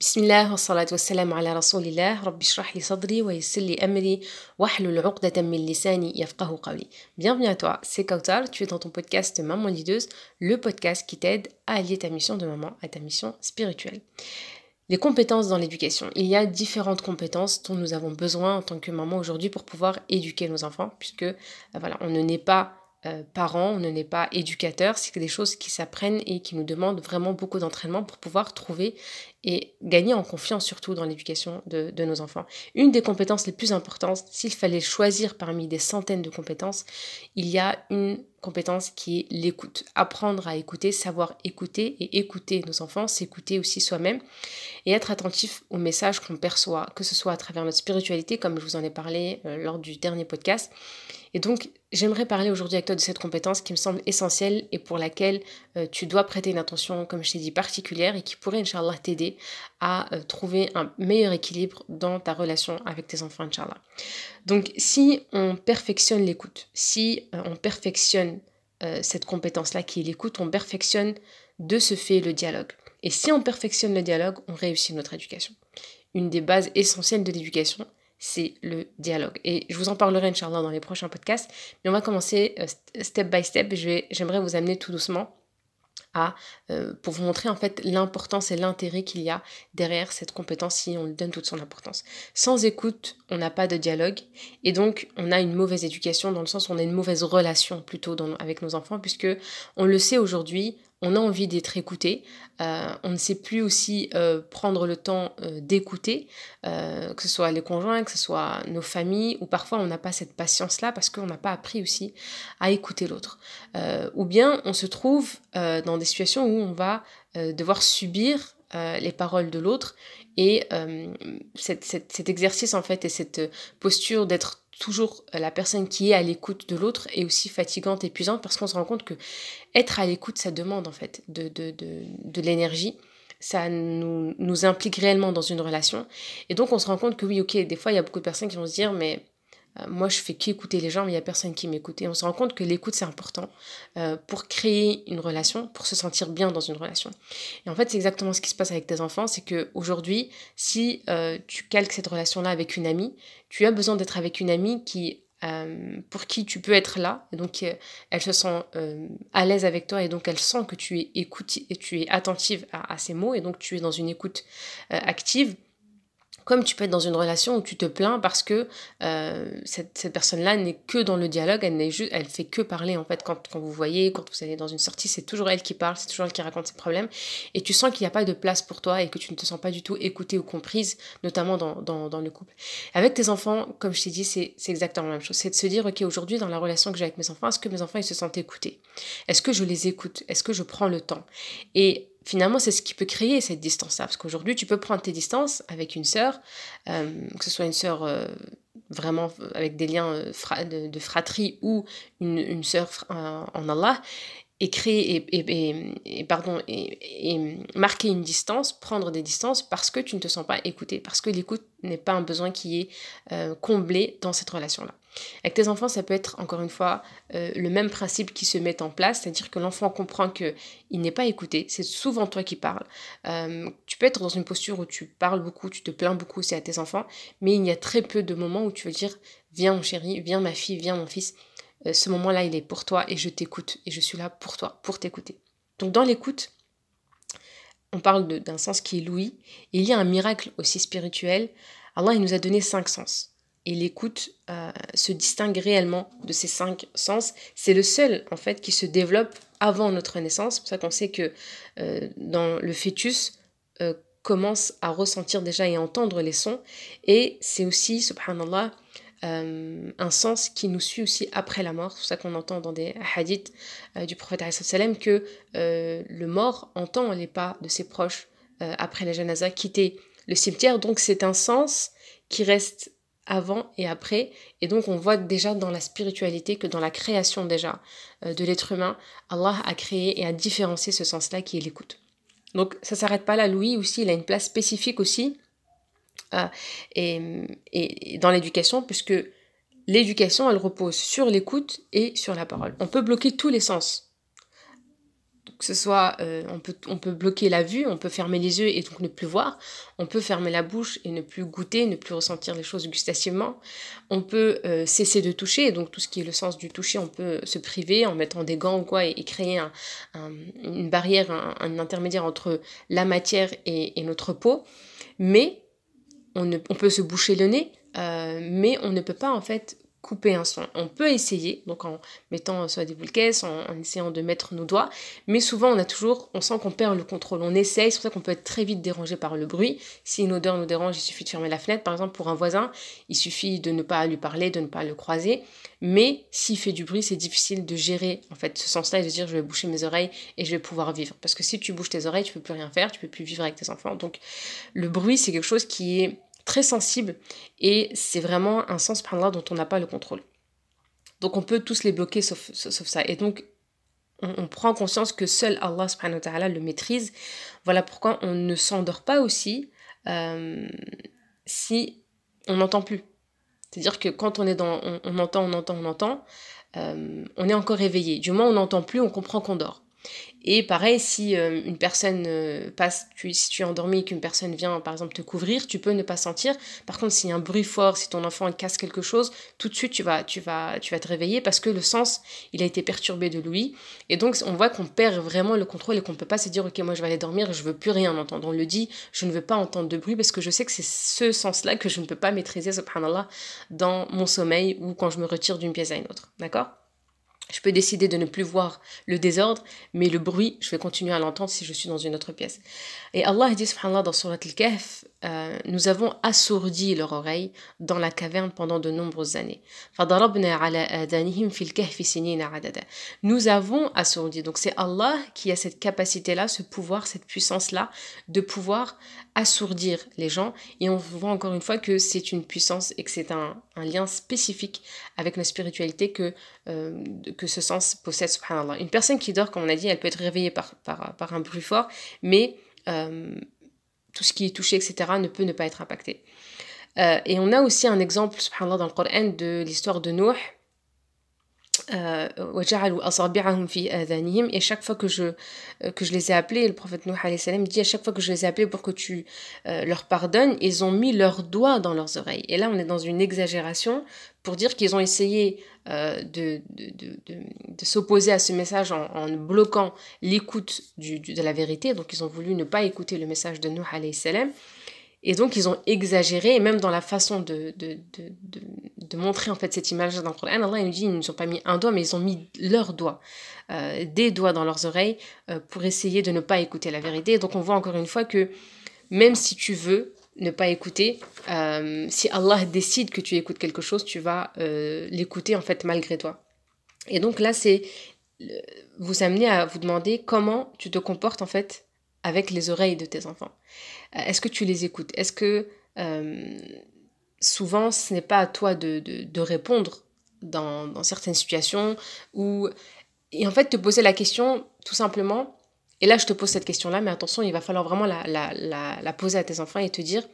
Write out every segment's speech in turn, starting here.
بسم الله والصلاة والسلام على رسول الله رب اشرح لي صدري ويسر لي أمري واحلل عقدة من لساني يفقه قولي Bienvenue à toi, c'est Kautar, tu es dans ton podcast Maman Lideuse, le podcast qui t'aide à allier ta mission de maman à ta mission spirituelle. Les compétences dans l'éducation. Il y a différentes compétences dont nous avons besoin en tant que maman aujourd'hui pour pouvoir éduquer nos enfants, puisque euh, voilà, on ne naît pas euh, parents, on ne n'est pas éducateur, c'est des choses qui s'apprennent et qui nous demandent vraiment beaucoup d'entraînement pour pouvoir trouver et gagner en confiance surtout dans l'éducation de, de, nos enfants. Une des compétences les plus importantes, s'il fallait choisir parmi des centaines de compétences, il y a une compétence qui est l'écoute. Apprendre à écouter, savoir écouter et écouter nos enfants, s'écouter aussi soi-même et être attentif aux messages qu'on perçoit, que ce soit à travers notre spiritualité, comme je vous en ai parlé euh, lors du dernier podcast. Et donc, j'aimerais parler aujourd'hui avec toi de cette compétence qui me semble essentielle et pour laquelle euh, tu dois prêter une attention, comme je t'ai dit, particulière et qui pourrait, Inch'Allah, t'aider à euh, trouver un meilleur équilibre dans ta relation avec tes enfants, Inch'Allah. Donc, si on perfectionne l'écoute, si on perfectionne cette compétence-là qui est l'écoute, on perfectionne de ce fait le dialogue. Et si on perfectionne le dialogue, on réussit notre éducation. Une des bases essentielles de l'éducation, c'est le dialogue. Et je vous en parlerai, Inch'Allah, dans les prochains podcasts. Mais on va commencer euh, step by step. J'aimerais vous amener tout doucement à, euh, pour vous montrer en fait l'importance et l'intérêt qu'il y a derrière cette compétence si on lui donne toute son importance. Sans écoute, on n'a pas de dialogue et donc on a une mauvaise éducation dans le sens où on a une mauvaise relation plutôt avec nos enfants puisque on le sait aujourd'hui, on a envie d'être écouté, euh, on ne sait plus aussi euh, prendre le temps euh, d'écouter, que ce soit les conjoints, que ce soit nos familles, ou parfois on n'a pas cette patience-là parce qu'on n'a pas appris aussi à écouter l'autre. ou bien on se trouve dans des situations où on va devoir subir les paroles de l'autre et cet exercice en fait et cette posture d'être toujours la personne qui est à l'écoute de l'autre est aussi fatigante, épuisante, parce qu'on se rend compte que être à l'écoute, ça demande en fait de, de, de, de l'énergie, ça nous, nous implique réellement dans une relation. Et donc on se rend compte que oui, ok, des fois il y a beaucoup de personnes qui vont se dire, mais moi, je fais qu'écouter les gens, mais il n'y a personne qui m'écoute. Et on se rend compte que l'écoute, c'est important euh, pour créer une relation, pour se sentir bien dans une relation. Et en fait, c'est exactement ce qui se passe avec tes enfants. C'est qu'aujourd'hui, si euh, tu calques cette relation-là avec une amie, tu as besoin d'être avec une amie qui pour qui tu peux être là, et donc elle se sent à l'aise avec toi, et donc elle sent que tu es écoutée, et tu es attentive à, à, ces mots, et donc tu es dans une écoute active, comme tu peux être dans une relation où tu te plains parce que euh, cette, cette personne-là n'est que dans le dialogue, elle, n'est juste, elle fait que parler en fait. Quand, quand vous voyez, quand vous allez dans une sortie, c'est toujours elle qui parle, c'est toujours elle qui raconte ses problèmes. Et tu sens qu'il n'y a pas de place pour toi et que tu ne te sens pas du tout écoutée ou comprise, notamment dans, dans, dans le couple. Avec tes enfants, comme je t'ai dit, c'est, exactement la même chose. C'est de se dire, ok, aujourd'hui dans la relation que j'ai avec mes enfants, est-ce que mes enfants ils se sentent écoutés? Est-ce que je les écoute? Est-ce que je prends le temps? Et finalement, c'est ce qui peut créer cette distance-là. Parce qu'aujourd'hui, tu peux prendre tes distances avec une sœur, euh, que ce soit une sœur euh, vraiment avec des liens euh, de, fratrie ou une, une sœur en Allah, et créer et, et, pardon et, marquer une distance, prendre des distances parce que tu ne te sens pas écouté, parce que l'écoute n'est pas un besoin qui est comblé dans cette relation-là. Avec tes enfants, ça peut être encore une fois euh, le même principe qui se met en place, c'est-à-dire que l'enfant comprend que il n'est pas écouté, c'est souvent toi qui parles. Euh, tu peux être dans une posture où tu parles beaucoup, tu te plains beaucoup aussi à tes enfants, mais il y a très peu de moments où tu veux dire viens mon chéri, viens ma fille, viens mon fils euh, ce moment-là, il est pour toi et je t'écoute et je suis là pour toi, pour t'écouter. Donc dans l'écoute, on parle d'un sens qui est l'ouïe. Il y a un miracle aussi spirituel. Allah il nous a donné cinq sens. Et l'écoute euh, se distingue réellement de ces cinq sens. C'est le seul en fait qui se développe avant notre naissance. C'est pour ça qu'on sait que euh, dans le fœtus commence à ressentir déjà et entendre les sons. Et c'est aussi, subhanallah, euh, un sens qui nous suit aussi après la mort. C'est pour ça qu'on entend dans des hadiths euh, du prophète sallam que euh, le mort entend les pas de ses proches après la janaza quitter le cimetière. Donc c'est un sens qui reste avant et après. Et donc on voit déjà dans la spiritualité que dans la création déjà de l'être humain, Allah a créé et a différencié ce sens-là qui est l'écoute. Donc ça s'arrête pas là. Louis aussi, il a une place spécifique aussi euh, et, dans l'éducation, puisque l'éducation, elle repose sur l'écoute et sur la parole. On peut bloquer tous les sens que ce soit, euh, on, peut, on peut bloquer la vue, on peut fermer les yeux et donc ne plus voir, on peut fermer la bouche et ne plus goûter, ne plus ressentir les choses gustativement, on peut euh, cesser de toucher, et donc tout ce qui est le sens du toucher, on peut se priver en mettant des gants ou quoi et, créer une barrière, un, intermédiaire entre la matière et, notre peau, mais on, on, peut se boucher le nez, euh, mais on ne peut pas en fait couper un son. On peut essayer, donc en mettant soit des boules caisses, en, essayant de mettre nos doigts, mais souvent on a toujours, on sent qu'on perd le contrôle. On essaye, c'est pour ça qu'on peut être très vite dérangé par le bruit. Si une odeur nous dérange, il suffit de fermer la fenêtre. Par exemple, pour un voisin, il suffit de ne pas lui parler, de ne pas le croiser. Mais s'il fait du bruit, c'est difficile de gérer en fait ce sens-là et de dire je vais boucher mes oreilles et je vais pouvoir vivre. Parce que si tu bouges tes oreilles, tu peux plus rien faire, tu peux plus vivre avec tes enfants. Donc le bruit, c'est quelque chose qui est très sensible et c'est vraiment un sens par dont on n'a pas le contrôle. Donc on peut tous les bloquer sauf, sauf ça. Et donc on, prend conscience que seul Allah subhanahu wa ta'ala le maîtrise. Voilà pourquoi on ne s'endort pas aussi euh, si on n'entend plus. C'est-à-dire que quand on est dans, on, entend, on entend, on entend, euh, on est encore éveillé. Du où on n'entend plus, on comprend qu'on dort. Et pareil, si euh, une personne euh, passe, tu, si tu es endormi et qu'une personne vient par exemple te couvrir, tu peux ne pas sentir. Par contre, s'il y a un bruit fort, si ton enfant casse quelque chose, tout de suite tu vas, tu vas, tu vas te réveiller parce que le sens, il a été perturbé de l'ouïe. Et donc on voit qu'on perd vraiment le contrôle et qu'on ne peut pas se dire ok moi je vais aller dormir, je veux plus rien entendre. On le dit, je ne veux pas entendre de bruit parce que je sais que c'est ce sens-là que je ne peux pas maîtriser, subhanallah, dans mon sommeil ou quand je me retire d'une pièce à une autre. D'accord? Je peux décider de ne plus voir le désordre, mais le bruit, je vais continuer à l'entendre si je suis dans une autre pièce. Et Allah dit subhanallah dans Surat al-Kahf, euh, nous avons assourdi leur oreille dans la caverne pendant de nombreuses années. Nous avons assourdi. Donc c'est Allah qui a cette capacité-là, ce pouvoir, cette puissance-là de pouvoir assourdir les gens. Et on voit encore une fois que c'est une puissance et que c'est un, lien spécifique avec la spiritualité que, euh, que ce sens possède, subhanallah. Une personne qui dort, comme on a dit, elle peut être réveillée par, par, un bruit fort, mais euh, tout ce qui est touché, etc., ne peut ne pas être impacté. Euh, et on a aussi un exemple, subhanallah, dans le Coran de l'histoire de Noé, et chaque fois que je, euh, que je les ai appelés, le prophète Nuh dit à chaque fois que je les ai appelés pour que tu euh, leur pardonnes, ils ont mis leurs doigts dans leurs oreilles. Et là, on est dans une exagération pour dire qu'ils ont essayé de, de, de, s'opposer à ce message en, bloquant l'écoute de la vérité. Donc, ils ont voulu ne pas écouter le message de Nuh. Et donc, ils ont exagéré, et même dans la façon de, de, de, de, montrer en fait cette image dans le Coran, Allah nous dit ils ne sont pas mis un doigt, mais ils ont mis leurs doigts, euh, des doigts dans leurs oreilles, euh, pour essayer de ne pas écouter la vérité. donc, on voit encore une fois que même si tu veux ne pas écouter, euh, si Allah décide que tu écoutes quelque chose, tu vas l'écouter en fait malgré toi. Et donc là, c'est vous amener à vous demander comment tu te comportes en fait avec les oreilles de tes enfants. Euh, est-ce que tu les écoutes? Est-ce que euh, souvent ce n'est pas à toi de, de, répondre dans, dans, certaines situations ou et en fait te poser la question tout simplement et là je te pose cette question là mais attention il va falloir vraiment la, la, la, la poser à tes enfants et te dire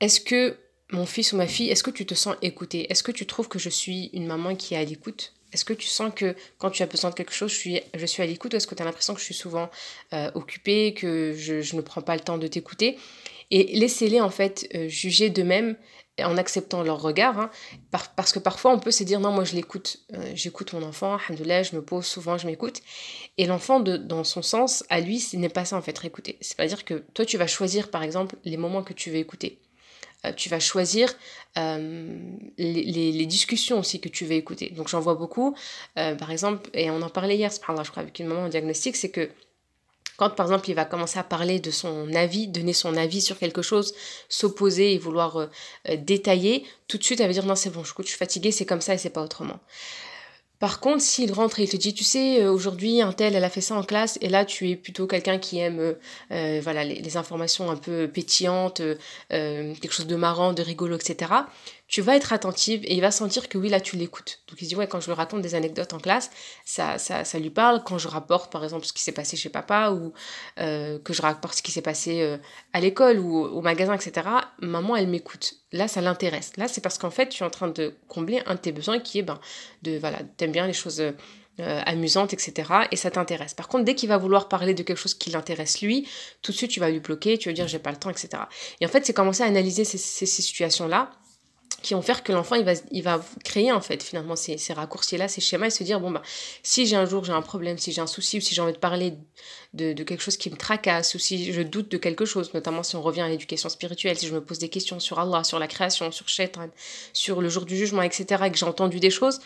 est-ce que mon fils ou ma fille est-ce que tu te sens écouté est-ce que tu trouves que je suis une maman qui est à l'écoute? Est-ce que tu sens que quand tu as besoin de quelque chose, je suis, je suis à l'écoute ou est-ce que tu as l'impression que je suis souvent euh, occupée, que je, ne prends pas le temps de t'écouter? Et laissez-les en fait euh, juger d'eux-mêmes en acceptant leur regard. Hein, parce que parfois on peut se dire non, moi je l'écoute, euh, j'écoute mon enfant, alhamdoulilah, je me pose souvent, je m'écoute. Et l'enfant, dans son sens, à lui, ce n'est pas ça en fait, écouter. C'est-à-dire que toi tu vas choisir par exemple les moments que tu veux écouter. Euh, tu vas choisir euh, les, discussions aussi que tu veux écouter. Donc j'en vois beaucoup. Euh, par exemple, et on en parlait hier, je crois, avec une maman en diagnostic, c'est que quand par exemple il va commencer à parler de son avis, donner son avis sur quelque chose, s'opposer et vouloir détailler, tout de suite elle va dire non c'est bon, je suis fatiguée, c'est comme ça et c'est pas autrement. Par contre, s'il rentre et il te dit, tu sais, euh, aujourd'hui, un tel, elle a fait ça en classe, et là, tu es plutôt quelqu'un qui aime euh, euh, voilà, les, informations un peu pétillantes, quelque chose de marrant, de rigolo, etc tu vas être attentive et il va sentir que oui, là, tu l'écoutes. Donc il dit, ouais, quand je lui raconte des anecdotes en classe, ça, ça, ça lui parle. Quand je rapporte, par exemple, ce qui s'est passé chez papa ou euh, que je rapporte ce qui s'est passé euh, à l'école ou au magasin, etc., maman, elle m'écoute. Là, ça l'intéresse. Là, c'est parce qu'en fait, tu es en train de combler un de tes besoins qui est, ben, de, voilà, t'aimes bien les choses euh, amusante, etc. Et ça t'intéresse. Par contre, dès qu'il va vouloir parler de quelque chose qui l'intéresse lui, tout de suite tu vas lui bloquer, tu vas dire j'ai pas le temps, etc. Et en fait, c'est commencer à analyser ces, ces situations-là qui vont faire que l'enfant il va, il va créer en fait finalement ces, ces raccourcis-là, ces schémas et se dire bon bah si j'ai un jour j'ai un problème, si j'ai un souci ou si j'ai envie de parler de, de, quelque chose qui me tracasse ou si je doute de quelque chose, notamment si on revient à l'éducation spirituelle, si je me pose des questions sur Allah, sur la création, sur Shaitan, sur le jour du jugement, etc. et que j'ai entendu des choses,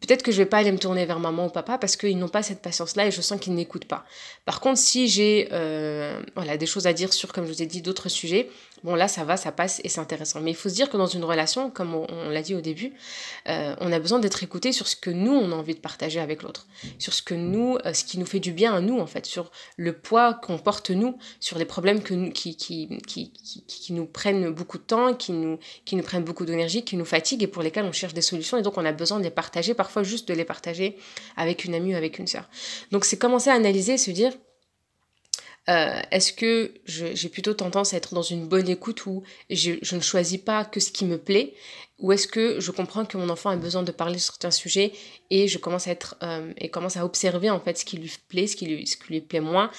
peut-être que je vais pas aller me tourner vers maman ou papa parce qu'ils n'ont pas cette patience-là et je sens qu'ils n'écoutent pas. Par contre, si j'ai euh, voilà, des choses à dire sur, comme je vous ai dit, d'autres sujets, bon là ça va, ça passe et c'est intéressant. Mais il faut se dire que dans une relation, comme on, l'a dit au début, euh, on a besoin d'être écouté sur ce que nous on a envie de partager avec l'autre, sur ce que nous, euh, ce qui nous fait du bien à nous en fait, sur le poids qu'on porte nous, sur les problèmes que qui, qui, qui, qui, nous prennent beaucoup de temps, qui nous, qui nous prennent beaucoup d'énergie, qui nous fatiguent et pour lesquels on cherche des solutions et donc on a besoin de les partager parfois juste de les partager avec une amie ou avec une sœur. Donc c'est commencer à analyser, se dire, euh, est-ce que j'ai plutôt tendance à être dans une bonne écoute où je, je, ne choisis pas que ce qui me plaît ou est-ce que je comprends que mon enfant a besoin de parler sur certains sujets et je commence à être euh, et commence à observer en fait ce qui lui plaît, ce qui lui, ce qui plaît moins,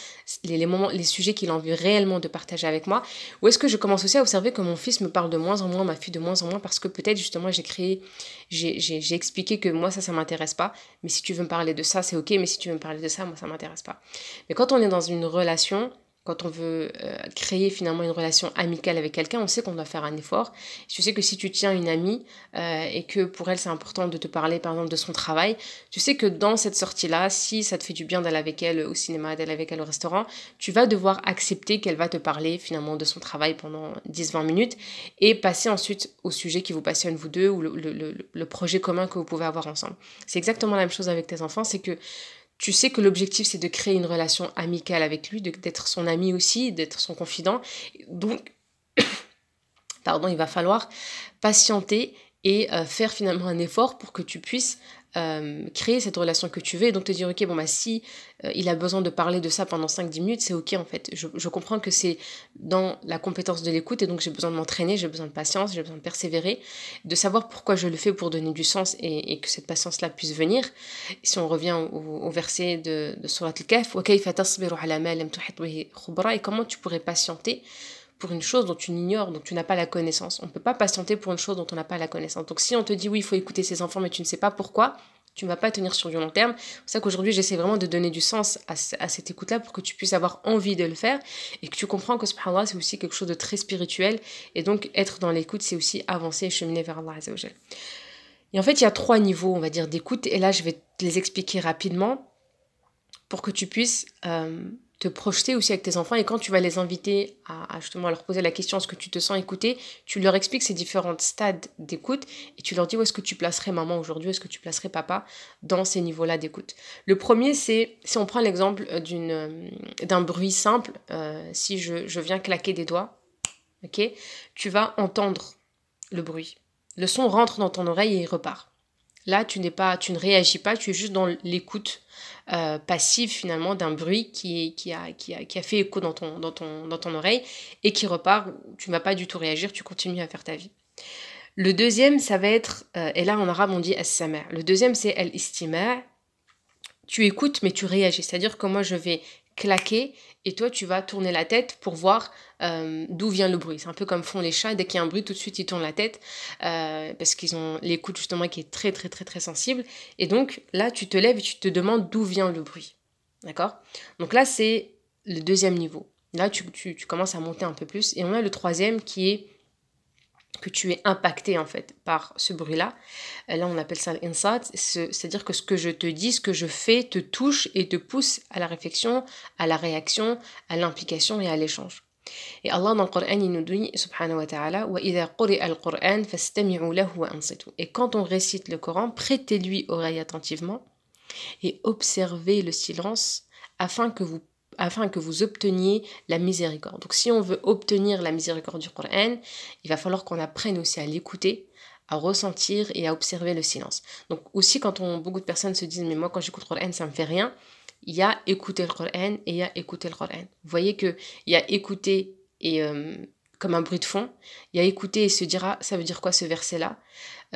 les sujets qu'il a envie réellement de partager avec moi? Ou est-ce que je commence aussi à observer que mon fils me parle de moins en moins, ma fille de moins en moins parce que peut-être justement j'ai créé, j'ai expliqué que moi ça ça m'intéresse pas, mais si tu veux me parler de ça c'est ok, mais si tu veux me parler de ça moi ça m'intéresse pas. Mais quand on est dans une relation quand on veut euh, créer finalement une relation amicale avec quelqu'un, on sait qu'on doit faire un effort. Tu sais que si tu tiens une amie euh, et que pour elle c'est important de te parler par exemple de son travail, tu sais que dans cette sortie-là, si ça te fait du bien d'aller avec elle au cinéma, d'aller avec elle au restaurant, tu vas devoir accepter qu'elle va te parler finalement de son travail pendant 10-20 minutes et passer ensuite au sujet qui vous passionne vous deux ou le, projet commun que vous pouvez avoir ensemble. C'est exactement la même chose avec tes enfants, c'est que tu sais que l'objectif c'est de créer une relation amicale avec lui, d'être son ami aussi, d'être son confident. Donc, pardon, il va falloir patienter et euh, faire finalement un effort pour que tu puisses euh, créer cette relation que tu veux et donc te dire ok bon bah si euh, il a besoin de parler de ça pendant 5-10 minutes c'est ok en fait. Je, comprends que c'est dans la compétence de l'écoute et donc j'ai besoin de m'entraîner j'ai besoin de patience j'ai besoin de persévérer de savoir pourquoi je le fais pour donner du sens et, que cette patience là puisse venir. Si on revient au, verset de, de Surat al-Kahf et comment tu pourrais patienter pour une chose dont tu ignores, dont tu n'as pas la connaissance. On ne peut pas patienter pour une chose dont on n'a pas la connaissance. Donc si on te dit oui, il faut écouter ses enfants, mais tu ne sais pas pourquoi, tu ne vas pas tenir sur du long terme. C'est pour ça qu'aujourd'hui, j'essaie vraiment de donner du sens à, cette écoute-là pour que tu puisses avoir envie de le faire et que tu comprends que subhanallah, c'est aussi quelque chose de très spirituel. Et donc, être dans l'écoute, c'est aussi avancer et cheminer vers Allah. Et en fait, il y a trois niveaux, on va dire, d'écoute. Et là, je vais te les expliquer rapidement pour que tu puisses euh, te projeter aussi avec tes enfants et quand tu vas les inviter à, justement leur poser la question est-ce que tu te sens écouté, tu leur expliques ces différents stades d'écoute et tu leur dis où est-ce que tu placerais maman aujourd'hui, est-ce que tu placerais papa dans ces niveaux-là d'écoute? Le premier c'est si on prend l'exemple euh, d'une euh, d'un bruit simple, euh, si je, viens claquer des doigts, ok, tu vas entendre le bruit. Le son rentre dans ton oreille et il repart. Là, tu n'es pas, tu ne réagis pas, tu es juste dans l'écoute euh, passive finalement d'un bruit qui, a, fait écho dans ton oreille et qui repart. Tu ne vas pas du tout réagir, tu continues à faire ta vie. Le deuxième, ça va être, euh, et là en arabe on dit as-sama. Le deuxième, c'est al-istima. Tu écoutes, mais tu réagis. C'est-à-dire que moi, je vais claquer et toi tu vas tourner la tête pour voir euh, d'où vient le bruit. C'est un peu comme font les chats, dès qu'il y a un bruit tout de suite ils tournent la tête euh, parce qu'ils ont l'écoute justement qui est très très très très sensible et donc là tu te lèves et tu te demandes d'où vient le bruit. D'accord? Donc là c'est le deuxième niveau. Là tu, commences à monter un peu plus et on a le troisième qui est que tu es impacté en fait par ce bruit-là. Euh, là, on appelle ça l'insight, c'est-à-dire que ce que je te dis, ce que je fais te touche et te pousse à la réflexion, à la réaction, à l'implication et à l'échange. Et Allah dans le Coran, il nous dit, subhanahu wa ta'ala, Et quand on récite le Coran, prêtez-lui oreille attentivement et observez le silence afin que vous afin que vous obteniez la miséricorde. Donc si on veut obtenir la miséricorde du Coran, il va falloir qu'on apprenne aussi à l'écouter, à ressentir et à observer le silence. Donc aussi quand beaucoup de personnes se disent mais moi quand j'écoute le Coran ça me fait rien, il y a écouter le Coran et il y a écouter le Coran. Vous voyez qu'il y a écouter et euh, comme un bruit de fond. Il y a écouter et se dire ah, ça veut dire quoi ce verset-là?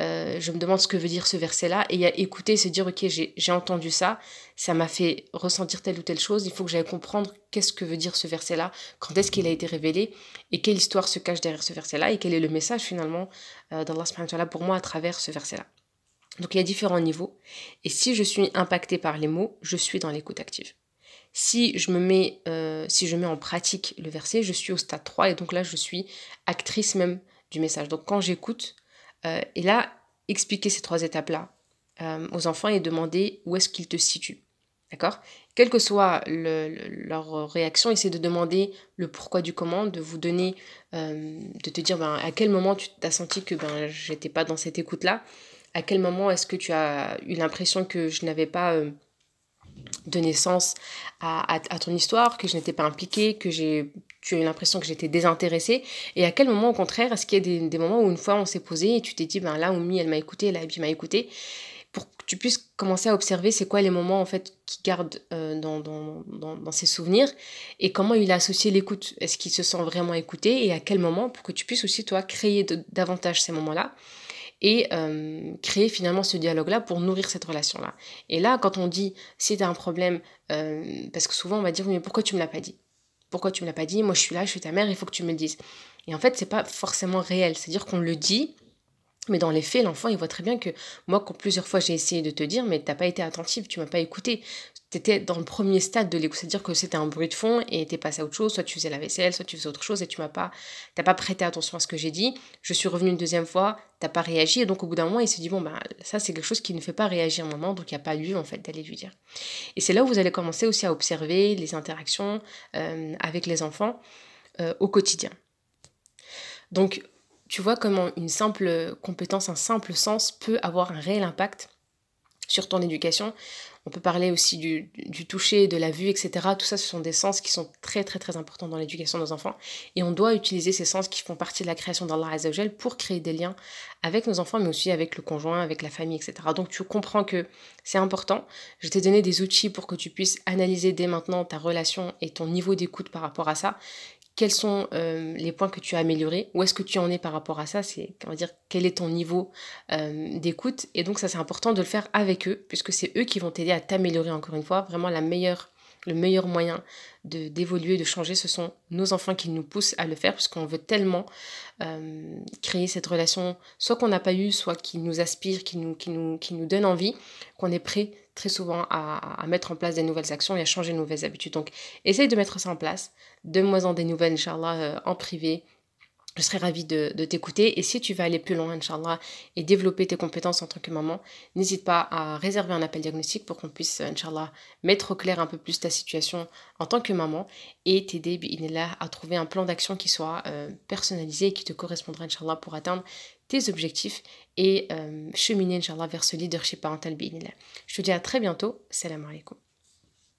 Euh, Je me demande ce que veut dire ce verset-là. Et il y a écouter et se dire ok, j'ai entendu ça, ça m'a fait ressentir telle ou telle chose. Il faut que j'aille comprendre qu'est-ce que veut dire ce verset-là, quand est-ce qu'il a été révélé et quelle histoire se cache derrière ce verset-là et quel est le message finalement euh, d'Allah pour moi à travers ce verset-là. Donc il y a différents niveaux. Et si je suis impactée par les mots, je suis dans l'écoute active. Si je me mets, euh, si je mets en pratique le verset, je suis au stade 3 et donc là je suis actrice même du message. Donc quand j'écoute, euh, et là, expliquer ces trois étapes-là euh, aux enfants et demander où est-ce qu'ils te situent. D'accord? Quelle que soit leur réaction, essayer de demander le pourquoi du comment, de vous donner, de te dire ben, à quel moment tu as senti que ben, j'étais pas dans cette écoute-là, à quel moment est-ce que tu as eu l'impression que je n'avais pas de naissance à, ton histoire, que je n'étais pas impliquée, que j'ai tu as eu l'impression que j'étais désintéressée. Et à quel moment au contraire est-ce qu'il y a des, moments où une fois on s'est posé et tu t'es dit ben là Oumi elle m'a écouté là Abby m'a écouté pour que tu puisses commencer à observer c'est quoi les moments en fait qui gardent euh, dans, dans, dans, ses souvenirs et comment il a associé l'écoute? Est-ce qu'il se sent vraiment écouté et à quel moment pour que tu puisses aussi toi créer davantage ces moments là et euh, créer finalement ce dialogue-là pour nourrir cette relation-là. Et là, quand on dit si tu as un problème, euh, parce que souvent on va dire mais pourquoi tu me l'as pas dit? Pourquoi tu me l'as pas dit? Moi je suis là, je suis ta mère, il faut que tu me le dises. Et en fait, c'est pas forcément réel. C'est-à-dire qu'on le dit, mais dans les faits, l'enfant, il voit très bien que moi, quand plusieurs fois j'ai essayé de te dire, mais t'as pas été attentive, tu m'as pas écouté tu étais dans le premier stade de l'écoute, c'est-à-dire que c'était un bruit de fond et t'es passé à autre chose, soit tu faisais la vaisselle, soit tu faisais autre chose et tu m'as pas, t'as pas prêté attention à ce que j'ai dit. Je suis revenue une deuxième fois, t'as pas réagi et donc au bout d'un moment il se dit bon bah ça c'est quelque chose qui ne fait pas réagir maman donc il n'y a pas lieu en fait d'aller lui dire. Et c'est là où vous allez commencer aussi à observer les interactions euh, avec les enfants euh, au quotidien. Donc tu vois comment une simple compétence, un simple sens peut avoir un réel impact sur ton éducation. On peut parler aussi du, toucher, de la vue, etc. Tout ça, ce sont des sens qui sont très très très importants dans l'éducation de nos enfants. Et on doit utiliser ces sens qui font partie de la création d'Allah Azzawajal pour créer des liens avec nos enfants, mais aussi avec le conjoint, avec la famille, etc. Donc tu comprends que c'est important. Je t'ai donné des outils pour que tu puisses analyser dès maintenant ta relation et ton niveau d'écoute par rapport à ça quels sont euh, les points que tu as améliorés, où est-ce que tu en es par rapport à ça, c'est va dire quel est ton niveau euh, d'écoute? Et donc ça c'est important de le faire avec eux puisque c'est eux qui vont t'aider à t'améliorer encore une fois, vraiment le meilleur moyen de d'évoluer, de changer, ce sont nos enfants qui nous poussent à le faire puisqu'on veut tellement euh, créer cette relation, soit qu'on n'a pas eu, soit qui nous aspire, qui nous donne envie, qu'on est prêt très souvent à, mettre en place des nouvelles actions et à changer de nouvelles habitudes. Donc, essaye de mettre ça en place. Donne-moi en des nouvelles, Inch'Allah, euh, en privé. Je serais ravie de, t'écouter. Et si tu veux aller plus loin, Inch'Allah, et développer tes compétences en tant que maman, n'hésite pas à réserver un appel diagnostic pour qu'on puisse, Inch'Allah, mettre au clair un peu plus ta situation en tant que maman et t'aider, là à trouver un plan d'action qui soit euh, personnalisé et qui te correspondra, Inch'Allah, pour atteindre tes objectifs et euh, cheminer, Inch'Allah, vers ce leadership parental. Je te dis à très bientôt. Salam alaikum.